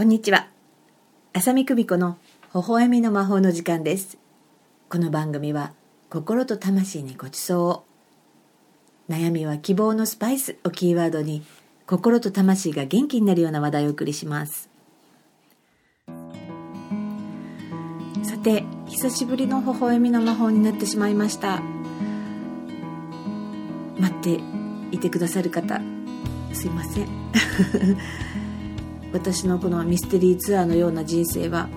こんにちは。浅見久美子の微笑みの魔法の時間です。この番組は心と魂にごちそうを。悩みは希望のスパイスをキーワードに心と魂が元気になるような話題をお送りします。さて久しぶりの微笑みの魔法になってしまいました。待っていてくださる方すいません。私のこのミステリーツアーのような人生は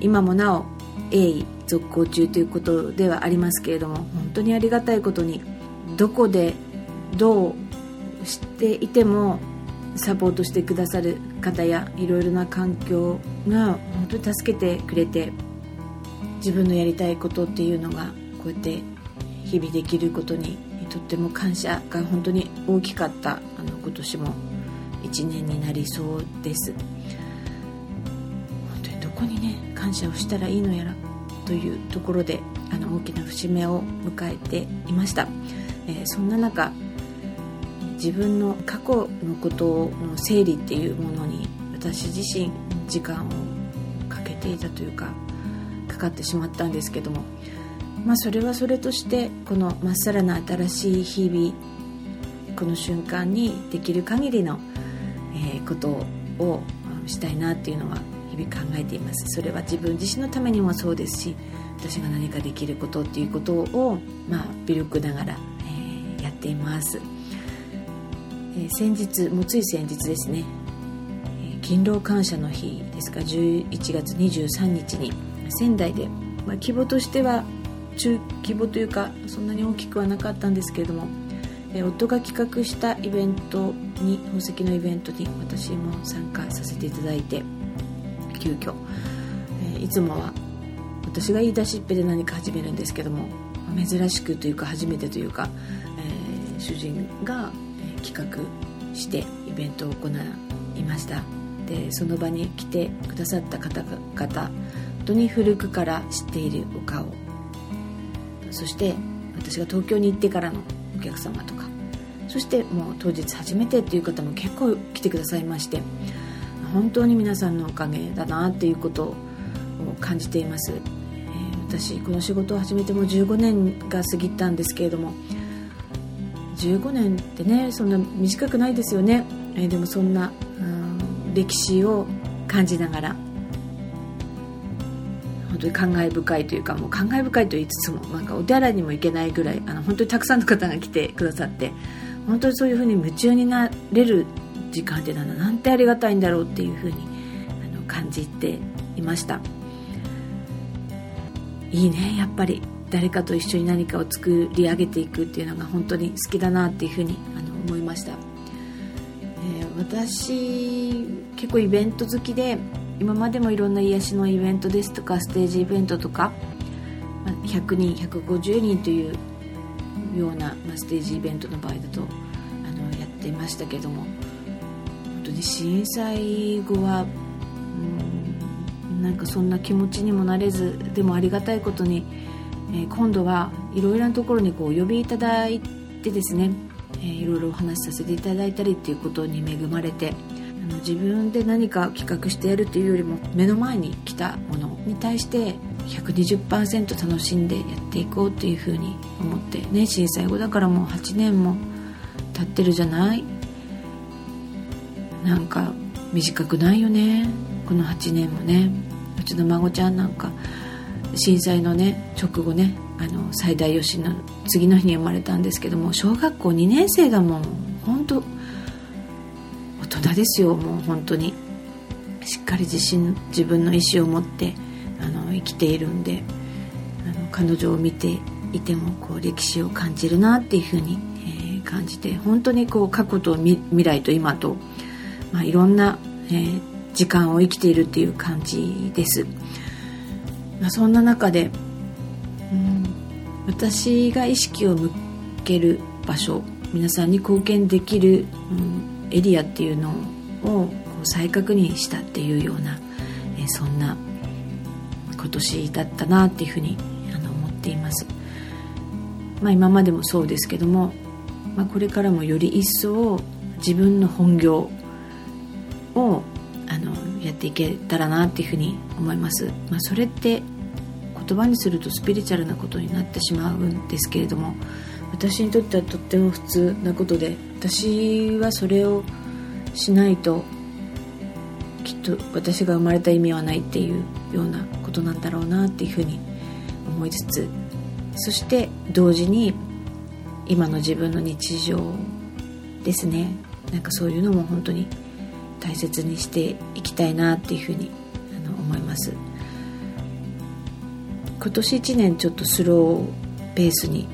今もなお鋭意続行中ということではありますけれども本当にありがたいことにどこでどうしていてもサポートしてくださる方やいろいろな環境が本当に助けてくれて自分のやりたいことっていうのがこうやって日々できることにとっても感謝が本当に大きかったあの今年も1年になりそうです。本当にどこにね感謝をしたらいいのやらというところであの大きな節目を迎えていました、えー、そんな中自分の過去のことの整理っていうものに私自身時間をかけていたというかかかってしまったんですけどもまあそれはそれとしてこのまっさらな新しい日々この瞬間にできる限りのことをしたいなっていうのは日々考えています。それは自分自身のためにもそうですし私が何かできることっていうことを、まあ、微力ながら、えー、やっています、えー、先日もつい先日ですね、えー、勤労感謝の日ですか11月23日に仙台で、まあ、規模としては中規模というかそんなに大きくはなかったんですけれどもえ夫が企画したイベントに宝石のイベントに私も参加させていただいて急遽、えいつもは私が言い出しっぺで何か始めるんですけども珍しくというか初めてというか、えー、主人が、企画してイベントを行いました。でその場に来てくださった方々本当に古くから知っているお顔。そして私が東京に行ってからのお客様とか。そしてもう当日初めてっていう方も結構来てくださいまして本当に皆さんのおかげだなっていうことを感じています、えー、私この仕事を始めても15年が過ぎたんですけれども15年ってねそんな短くないですよね、えー、でもそんな、うん、歴史を感じながら本当に感慨深いというかもう感慨深いと言いつつもなんかお手洗いにも行けないぐらいあの本当にたくさんの方が来てくださって本当にそういうふうに夢中になれる時間ってなんなんてありがたいんだろうっていうふうにあの感じていました。いいねやっぱり。誰かと一緒に何かを作り上げていくっていうのが本当に好きだなっていうふうにあの思いました、えー、私結構イベント好きで今までもいろんな癒しのイベントですとかステージイベントとか100人150人というような、ま、ステージイベントの場合だとあのやっていましたけども本当に震災後はうんなんかそんな気持ちにもなれずでもありがたいことに、えー、今度はいろいろなところにこうお呼びいただいてですね、えー、いろいろお話しさせていただいたりっていうことに恵まれて自分で何か企画してやるというよりも目の前に来たものに対して120%楽しんでやっていこうっていうふうに思ってね震災後だからもう8年も経ってるじゃない？なんか短くないよね？この8年もね。うちの孫ちゃんなんか震災のね直後ねあの最大余震の次の日に生まれたんですけども小学校2年生だもん。本当大人ですよもう本当にしっかり自信自分の意思を持ってあの生きているんであの彼女を見ていてもこう歴史を感じるなっていうふうに、えー、感じて本当にこう過去と未来と今と、まあ、いろんな、えー、時間を生きているっていう感じです。まあ、そんな中で、うん、私が意識を向ける場所皆さんに貢献できる、うん、エリアっていうのを再確認したっていうような、え、そんな今年だったなっていうふうにあの思っています。まあ、今までもそうですけども、まあ、これからもより一層自分の本業をあのやっっていけたらなっていうふうに思います、まあ、それって言葉にするとスピリチュアルなことになってしまうんですけれども私にとってはとっても普通なことで私はそれをしないときっと私が生まれた意味はないっていうようなことなんだろうなっていうふうに思いつつそして同時に今の自分の日常ですね。なんかそういうのも本当に大切にしていきたいなっていうふうにあの思います。今年1年ちょっとスローペースに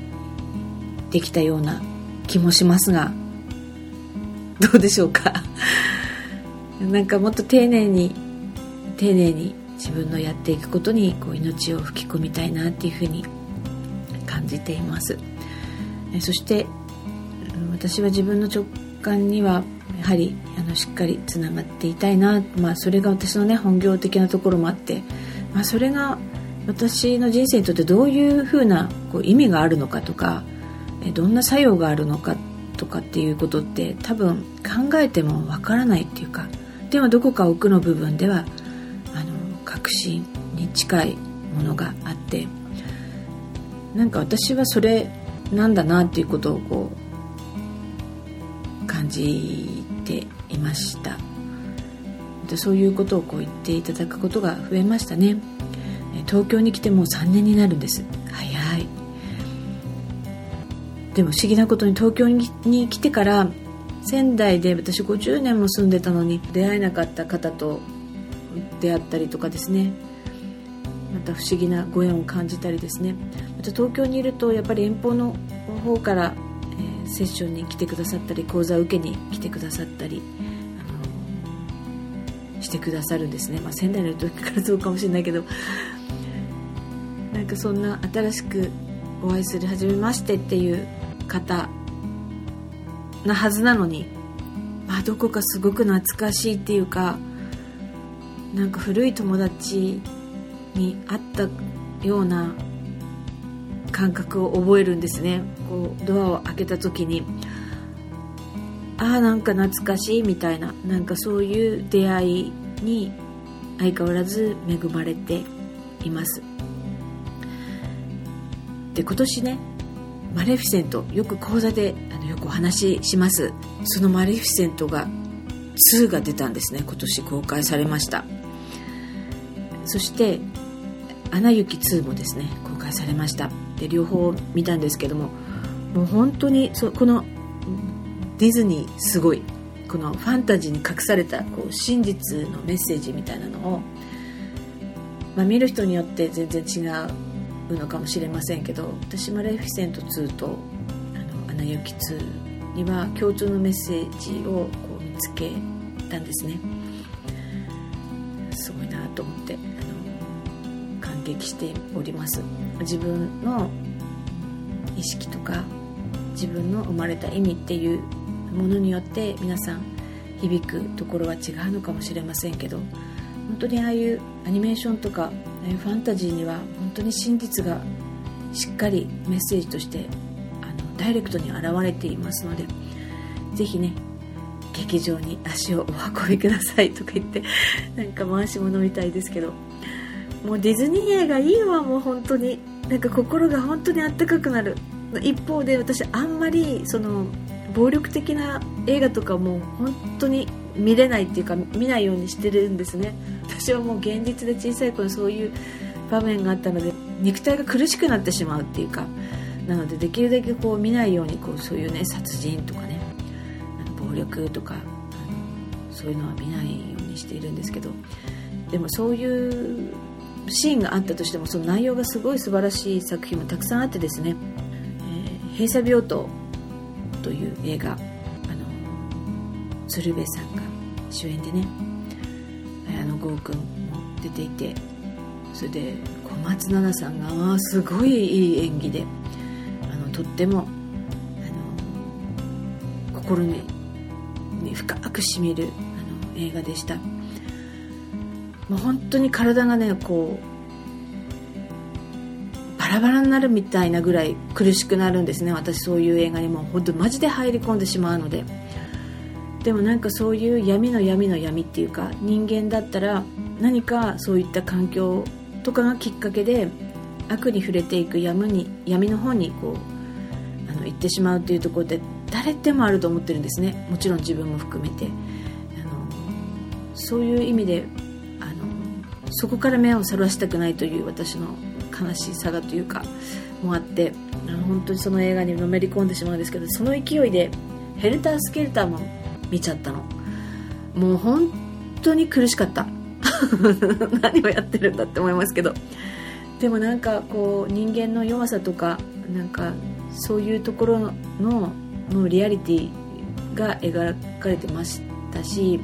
できたような気もしますがどうでしょうか？なんかもっと丁寧に丁寧に自分のやっていくことにこう命を吹き込みたいなっていうふうに感じています。そして私は自分の直感にはやはりあのしっかりつながっていたいな、まあ、それが私のね本業的なところもあって、まあ、それが私の人生にとってどういうふうなこう意味があるのかとかどんな作用があるのかとかっていうことって多分考えてもわからないっていうかでもどこか奥の部分ではあの確信に近いものがあってなんか私はそれなんだなっていうことをこう感じていました。でそういうことをこう言っていただくことが増えましたね。東京に来てもう3年になるんです。でも不思議なことに東京に来てから仙台で私50年も住んでたのに出会えなかった方と出会ったりとかですね。また不思議なご縁を感じたりですね。また東京にいるとやっぱり遠方の方から、え、セッションに来てくださったり講座を受けに来てくださったり、あの、してくださるんですね、まあ、仙台の時からそうかもしれないけど。なんかそんな新しくお会いする初めましてっていう方なはずなのに、まあ、どこかすごく懐かしいっていうかなんか古い友達に会ったような感覚を覚えるんですね。こうドアを開けた時にああなんか懐かしいみたいななんかそういう出会いに相変わらず恵まれています。で今年ねマレフィセントよく講座であのよくお話しします。そのマレフィセントが2が出たんですね。今年公開されました。そして「アナ雪2」もですね公開されました。で両方見たんですけどももう本当にそこのディズニーすごいこのファンタジーに隠されたこう真実のメッセージみたいなのを、まあ、見る人によって全然違うのかもしれませんけど私マレフィセント2と「あのアナ雪2」には共通のメッセージをこう見つけたんですね。すごいなと思ってあの感激しております。自分の意識とか自分の生まれた意味っていうものによって皆さん響くところは違うのかもしれませんけど本当にああいうアニメーションとかファンタジーには当に真実がしっかりメッセージとしてあのダイレクトに現れていますので是非ね劇場に足をお運びくださいとか言って なんか回し物みたいですけどもうディズニー映画いいわもう本当に。なんか心が本当にあったかくなる。一方で私あんまりその暴力的な映画とかも本当に見れないっていうか見ないようにしてるんですね。私はもう現実で小さい頃そういう場面があったので肉体が苦しくなってしまうっていうかなのでできるだけこう見ないようにこうそういうね殺人とかね暴力とかそういうのは見ないようにしているんですけどでもそういうシーンがあったとしてもその内容がすごい素晴らしい作品もたくさんあってですね「えー、閉鎖病棟」という映画あの鶴瓶さんが主演でね綾野剛君も出ていてそれで小松菜奈さんがあすごいいい演技であのとってもあの心に深くしみるあの映画でした。もう本当に体がねこうバラバラになるみたいなぐらい苦しくなるんですね私そういう映画にもう本当マジで入り込んでしまうのででもなんかそういう闇の闇の闇っていうか人間だったら何かそういった環境とかがきっかけで悪に触れていく闇に闇の方にこうあの行ってしまうっていうところで誰でもあると思ってるんですね。もちろん自分も含めて。あのそういう意味であのそこから目をそらしたくないという私の悲しさがというかもあってあの本当にその映画にのめり込んでしまうんですけどその勢いでヘルタースケルターも見ちゃったの。もう本当に苦しかった。何をやってるんだって思いますけど。でもなんかこう人間の弱さとかなんかそういうところののリアリティが描かれてましたし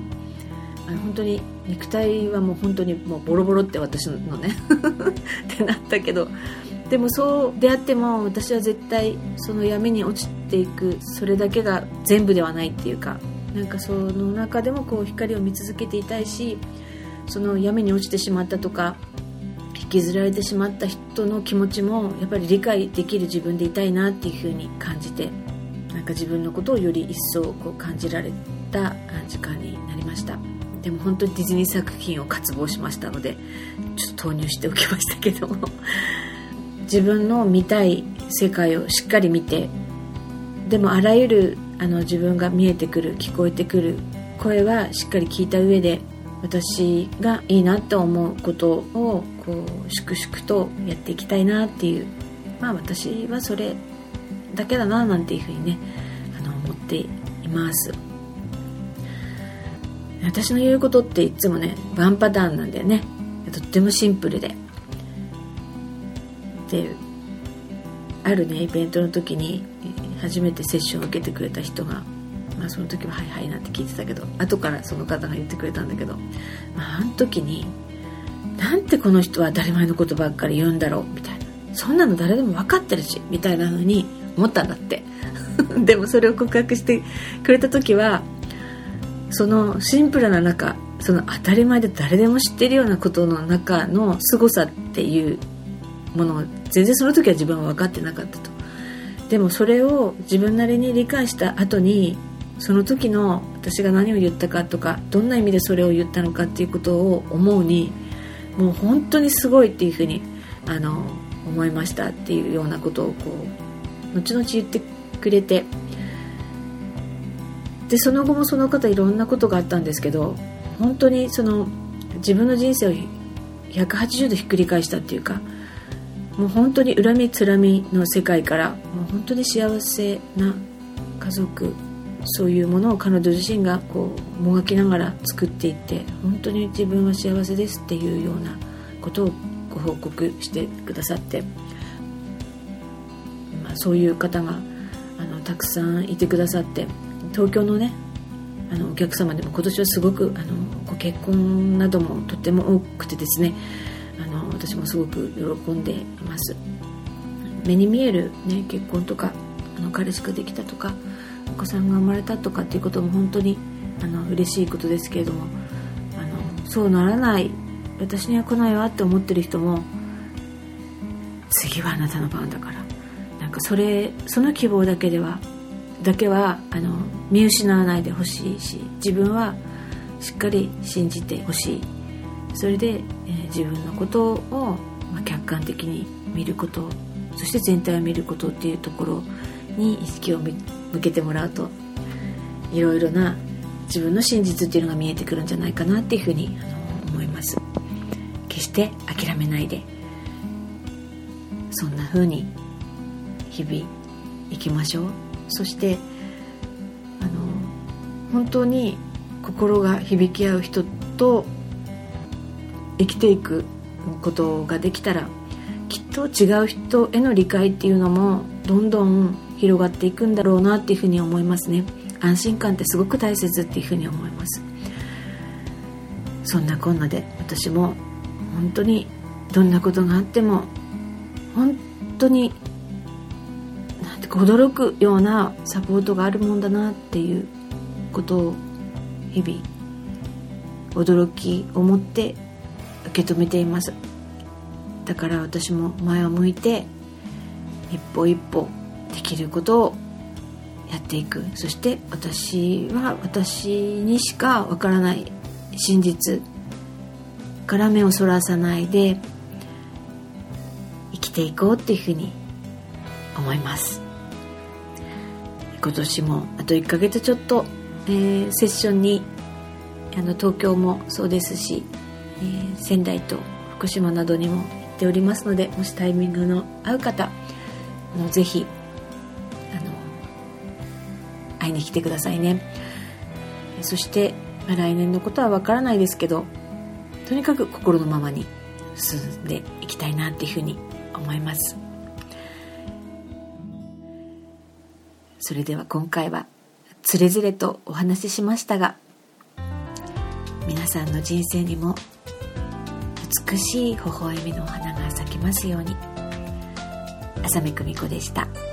あの本当に肉体はもう本当にもうボロボロって私のね ってなったけど。でもそうであっても私は絶対その闇に落ちていくそれだけが全部ではないっていうかなんかその中でもこう光を見続けていたいしその闇に落ちてしまったとか引きずられてしまった人の気持ちもやっぱり理解できる自分でいたいなっていうふうに感じてなんか自分のことをより一層こう感じられた時間になりました。でも本当にディズニー作品を渇望しましたのでちょっと投入しておきましたけども。自分の見たい世界をしっかり見てでもあらゆるあの自分が見えてくる聞こえてくる声はしっかり聞いた上で私がいいなと思うことをこう粛々とやっていきたいなっていうまあ私はそれだけだななんていうふうにねあの思っています。私の言うことっていつもねワンパターンなんだよね。とってもシンプルで。であるねイベントの時に初めてセッションを受けてくれた人がまあその時は「はいはい」なんて聞いてたけど後からその方が言ってくれたんだけど、まあ、あの時になんてこの人は当たり前のことばっかり言うんだろうみたいな。そんなの誰でも分かってるしみたいなのに思ったんだって。でもそれを告白してくれた時はそのシンプルな中その当たり前で誰でも知ってるようなことの中の凄さっていうものを全然その時は自分は分かってなかったと。でもそれを自分なりに理解した後にその時の私が何を言ったかとかどんな意味でそれを言ったのかっていうことを思うにもう本当にすごいっていうふうにあの思いましたっていうようなことをこう後々言ってくれてでその後もその方いろんなことがあったんですけど本当にその自分の人生を180度ひっくり返したっていうかもう本当に恨みつらみの世界からもう本当に幸せな家族そういうものを彼女自身がこうもがきながら作っていって本当に自分は幸せですっていうようなことをご報告してくださって、まあ、そういう方があのたくさんいてくださって東京のねあのお客様でも今年はすごくあのご結婚などもとっても多くてですねあの私もすごく喜んでいます。目に見える、ね、結婚とかあの彼氏ができたとか子さんが生まれたとかっていうことも本当にあの嬉しいことですけれどもあのそうならない私には来ないわって思ってる人も次はあなたの番だから。なんかそれその希望だけではだけはあの見失わないでほしいし自分はしっかり信じてほしい。それで、えー、自分のことを、まあ、客観的に見ることそして全体を見ることっていうところに意識を向向けてもらうといろいろな自分の真実っていうのが見えてくるんじゃないかなっていうふうに思います。決して諦めないでそんな風に日々生きましょう。そしてあの本当に心が響き合う人と生きていくことができたらきっと違う人への理解っていうのもどんどん広がっていくんだろうなっていうふうに思いますね。安心感ってすごく大切っていうふうに思います。そんなこんなで私も本当にどんなことがあっても本当になんて驚くようなサポートがあるもんだなっていうことを日々驚きを持って受け止めています。だから私も前を向いて一歩一歩できることをやっていく。そして私は私にしかわからない真実から目をそらさないで生きていこうっていうふうに思います。今年もあと1ヶ月ちょっと、えー、セッションにあの東京もそうですし、えー、仙台と福島などにも行っておりますのでもしタイミングの合う方あのぜひ会いに来てくださいねそして、来年のことはわからないですけどとにかく心のままに進んでいきたいなっていうふうに思いますそれでは今回はつれづれとお話ししましたが皆さんの人生にも美しい微笑みのお花が咲きますように浅見久美子でした。